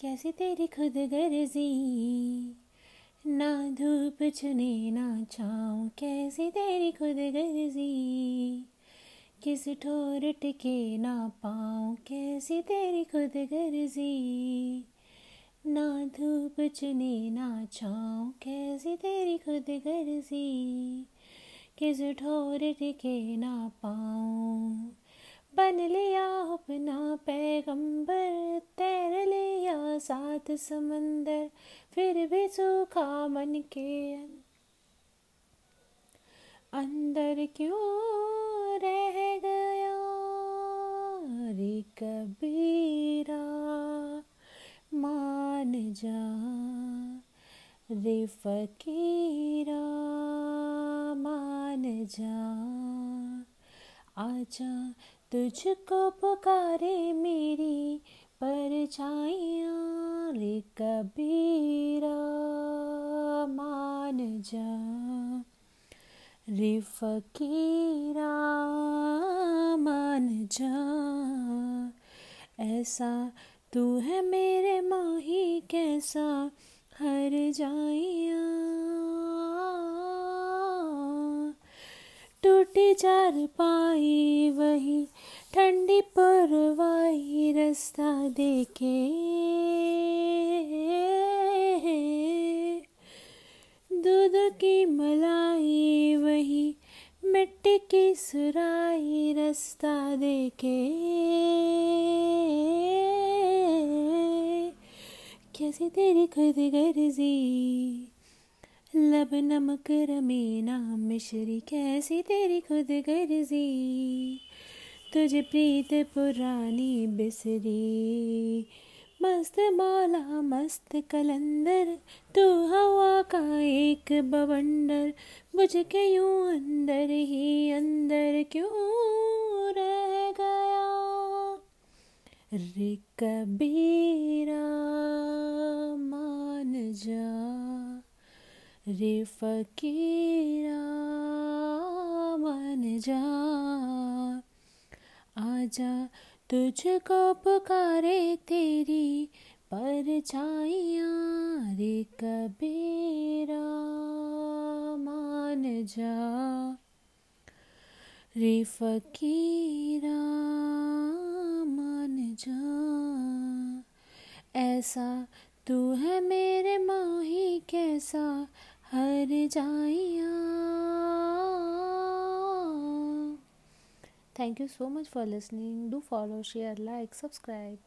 कैसी तेरी खुद गर्जी? ना धूप चुने ना छाऊं कैसी तेरी खुद गर्जी? किस ठोर टिके ना पाऊँ कैसी तेरी खुद गर्जी? ना धूप चुने ना छाऊं कैसी तेरी खुद गर्जी? किस ठोर टिके ना पाऊँ बन लिया सात समंदर, फिर भी सूखा मन के अंदर क्यों रह गया? रे कबीरा, मान जा रे फकीरा, मान जा आजा तुझको पुकारे मेरी परछाइयाँ रे कबीरा मान जा। रे फकीरा मान जा। ऐसा तू है मेरे माही कैसा हर जाइया। टूटी चार पाई वही ठंडी पुरवाई रास्ता देखे। दूध की मलाई वही मिट्टी की सुराई रास्ता देखे। कैसी तेरी खुद गर्जी? लब नमक रमे नाम मिश्री, कैसी तेरी खुद गर्जी? तुझे प्रीत पुरानी बिसरी। मस्त माला, मस्त कलंदर, तू हवा का एक बवंडर। बुझ के यूँ अंदर ही अंदर क्यों रह गया? रे कबीरा, मान जा। रे फकीरा, मान जा। आजा तुझको पुकारे तेरी परछाइयाँ रे कबीरा। मान जा रे फकीरा, मान जा। ऐसा तू है मेरे माही, कैसा हर जाइया। Thank you so much for listening. Do follow, share, like, subscribe.